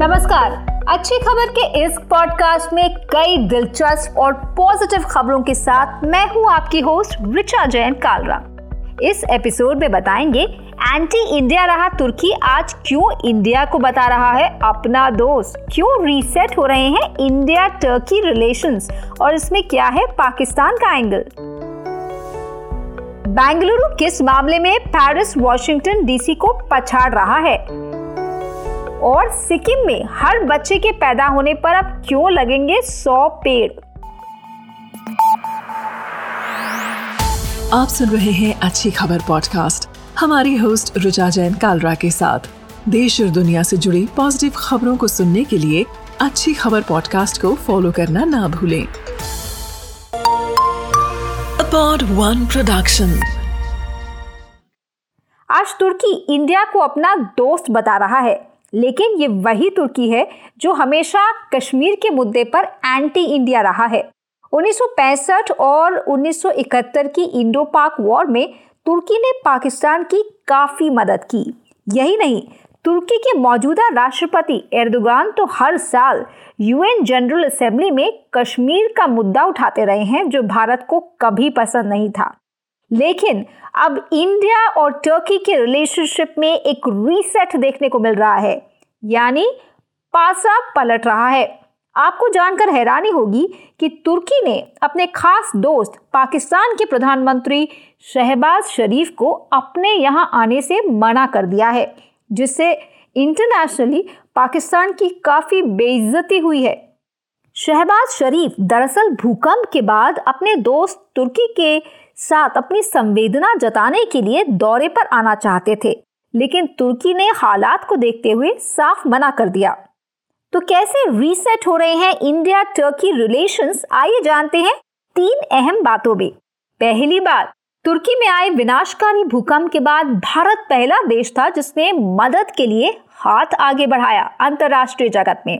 नमस्कार। अच्छी खबर के इस पॉडकास्ट में कई दिलचस्प और पॉजिटिव खबरों के साथ मैं हूँ आपकी होस्ट रिचा जैन कालरा। इस एपिसोड में बताएँगे एंटी इंडिया रहा तुर्की आज क्यों इंडिया को बता रहा है? अपना दोस्त क्यों रीसेट हो रहे हैं इंडिया टर्की रिलेशंस और इसमें क्या है पाकिस्तान का एंगल बेंगलुरु किस मामले में पेरिस वॉशिंगटन डीसी को पछाड़ रहा है? और सिक्किम में हर बच्चे के पैदा होने पर अब क्यों लगेंगे सौ पेड़? आप सुन रहे हैं अच्छी खबर पॉडकास्ट हमारी होस्ट रुचा जैन कालरा के साथ। देश और दुनिया से जुड़ी पॉजिटिव खबरों को सुनने के लिए अच्छी खबर पॉडकास्ट को फॉलो करना ना भूलें। अपॉड वन प्रोडक्शन आज तुर्की इंडिया को अपना दोस्त बता रहा है। लेकिन ये वही तुर्की है जो हमेशा कश्मीर के मुद्दे पर एंटी इंडिया रहा है। 1965 और 1971 की इंडो पाक वॉर में तुर्की ने पाकिस्तान की काफ़ी मदद की। यही नहीं, तुर्की के मौजूदा राष्ट्रपति एर्दोगान तो हर साल यूएन जनरल असेंबली में कश्मीर का मुद्दा उठाते रहे हैं जो भारत को कभी पसंद नहीं था। लेकिन अब इंडिया और टर्की के रिलेशनशिप में एक रीसेट देखने को मिल रहा है। यानी पासा पलट रहा है। आपको जानकर हैरानी होगी कि तुर्की ने अपने खास दोस्त, पाकिस्तान के प्रधानमंत्री शहबाज शरीफ को अपने यहाँ आने से मना कर दिया है, जिससे इंटरनेशनली पाकिस्तान की काफ़ी बेइज्जती हुई है। शहबाज शरीफ दरअसल भूकंप के बाद अपने दोस्त तुर्की के साथ अपनी संवेदना जताने के लिए दौरे पर आना चाहते थे। लेकिन तुर्की ने हालात को देखते हुए साफ़ मना कर दिया। तो कैसे रीसेट हो रहे हैं इंडिया टर्की रिलेशंस आइए जानते हैं तीन अहम बातों में पहली बात, तुर्की में आए विनाशकारी भूकंप के बाद भारत पहला देश था जिसने मदद के लिए हाथ आगे बढ़ाया अंतरराष्ट्रीय जगत में।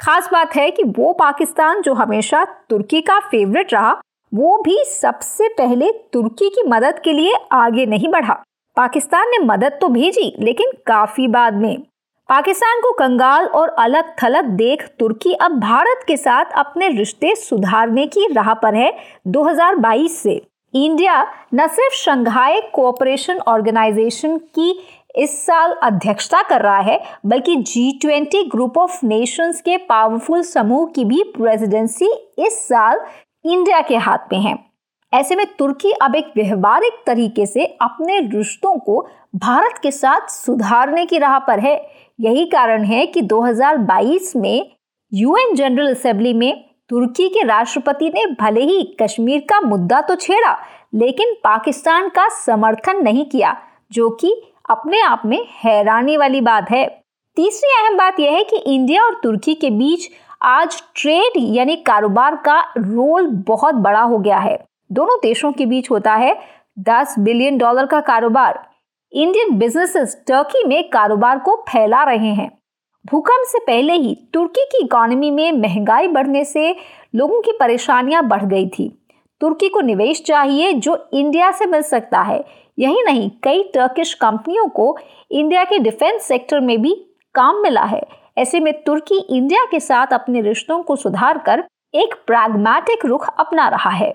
खास बात है कि वो पाकिस्तान जो हमेशा तुर्की का फेवरेट रहा, वो भी सबसे पहले तुर्की की मदद के लिए आगे नहीं बढ़ा। पाकिस्तान ने मदद तो भेजी, लेकिन काफ़ी बाद में। पाकिस्तान को कंगाल और अलग थलग देख तुर्की अब भारत के साथ अपने रिश्ते सुधारने की राह पर है 2022 से। इंडिया न सिर्फ़ शंघाई कोऑपरेशन ऑर्गेनाइजेशन की इस साल अध्यक्षता कर रहा है, बल्कि G twenty group of nations के पावरफुल समूह की भी प्रेसिडेंसी इस साल इंडिया के हाथ में है। ऐसे में तुर्की अब एक व्यवहारिक तरीके से अपने रिश्तों को भारत के साथ सुधारने की राह पर है। यही कारण है कि 2022 में यूएन जनरल असेंबली में तुर्की के राष्ट्रपति ने भले ही कश्मीर का मुद्दा तो छेड़ा, लेकिन पाकिस्तान का समर्थन नहीं किया, जो कि अपने आप में हैरानी वाली बात है। तीसरी अहम बात यह है कि इंडिया और तुर्की के बीच आज ट्रेड यानी कारोबार का रोल बहुत बड़ा हो गया है। दोनों देशों के बीच होता है 10 बिलियन डॉलर का कारोबार। इंडियन बिजनेसेस टर्की में कारोबार को फैला रहे हैं। भूकंप से पहले ही तुर्की की इकोनॉमी में महँगाई बढ़ने से लोगों की परेशानियाँ बढ़ गई थी। तुर्की को निवेश चाहिए जो इंडिया से मिल सकता है। यही नहीं, कई टर्किश कंपनियों को इंडिया के डिफेंस सेक्टर में भी काम मिला है। ऐसे में तुर्की इंडिया के साथ अपने रिश्तों को सुधार कर एक प्रैग्मेटिक रुख अपना रहा है।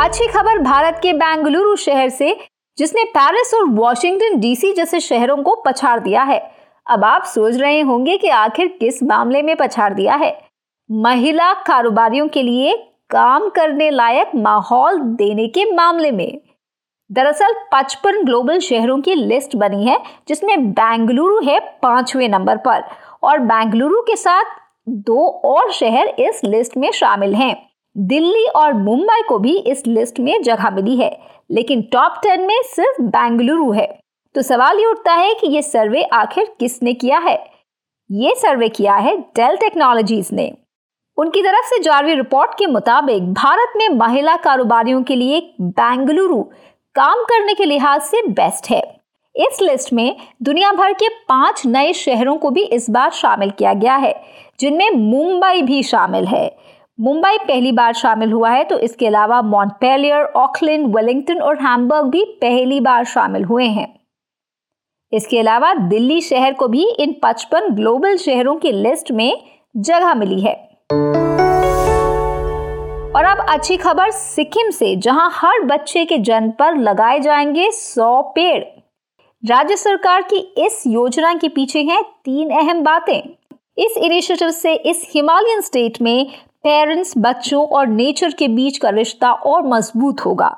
अच्छी खबर भारत के बेंगलुरु शहर से, जिसने पेरिस और वॉशिंगटन डीसी जैसे शहरों को पछाड़ दिया है। अब आप सोच रहे होंगे कि आखिर किस मामले में पछाड़ दिया है। महिला कारोबारियों के लिए काम करने लायक माहौल देने के मामले में। दरअसल 55 ग्लोबल शहरों की लिस्ट बनी है, जिसमें बेंगलुरु है पाँचवें नंबर पर, और बेंगलुरु के साथ दो और शहर इस लिस्ट में शामिल हैं। दिल्ली और मुंबई को भी इस लिस्ट में जगह मिली है, लेकिन टॉप टेन में सिर्फ़ बेंगलुरु है। तो सवाल ये उठता है कि ये सर्वे आखिर किसने किया है? ये सर्वे किया है डेल टेक्नोलॉजीज़ ने। उनकी तरफ़ से जारी रिपोर्ट के मुताबिक भारत में महिला कारोबारियों के लिए बेंगलुरु काम करने के लिहाज से बेस्ट है। इस लिस्ट में दुनिया भर के पाँच नए शहरों को भी इस बार शामिल किया गया है, जिनमें मुंबई भी शामिल है। मुंबई पहली बार शामिल हुआ है तो इसके अलावा मॉन्टपेलियर, ऑकलैंड, वेलिंगटन और हैम्बर्ग भी पहली बार शामिल हुए हैं। इसके अलावा दिल्ली शहर को भी इन 55 ग्लोबल शहरों की लिस्ट में जगह मिली है। और अब अच्छी खबर, सिक्किम से, जहाँ हर बच्चे के जन्म पर लगाए जाएँगे 100 पेड़। राज्य सरकार की इस योजना के पीछे हैं तीन अहम बातें। इस इनिशिएटिव से इस हिमालयन स्टेट में पेरेंट्स बच्चों और नेचर के बीच का रिश्ता और मज़बूत होगा।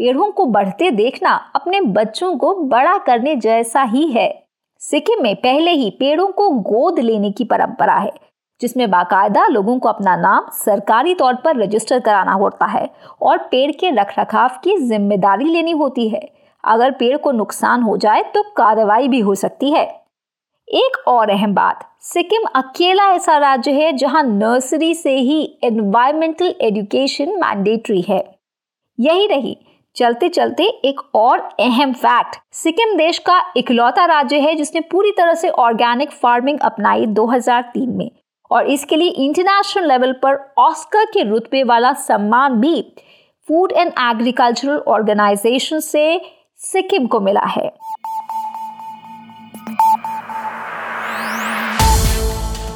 पेड़ों को बढ़ते देखना अपने बच्चों को बड़ा करने जैसा ही है। सिक्किम में पहले ही पेड़ों को गोद लेने की परंपरा है, जिसमें बाकायदा लोगों को अपना नाम सरकारी तौर पर रजिस्टर कराना होता है और पेड़ के रखरखाव की ज़िम्मेदारी लेनी होती है। अगर पेड़ को नुकसान हो जाए तो कार्रवाई भी हो सकती है। एक और अहम बात, सिक्किम अकेला ऐसा राज्य है जहाँ नर्सरी से ही एनवायरमेंटल एजुकेशन मैंडेटरी है। यही रही चलते चलते एक और अहम फैक्ट सिक्किम देश का इकलौता राज्य है जिसने पूरी तरह से ऑर्गेनिक फ़ार्मिंग अपनाई 2003 में। और इसके लिए इंटरनेशनल लेवल पर ऑस्कर के रुतबे वाला सम्मान भी फ़ूड एंड एग्रीकल्चरल ऑर्गेनाइजेशन से सिक्किम को मिला है।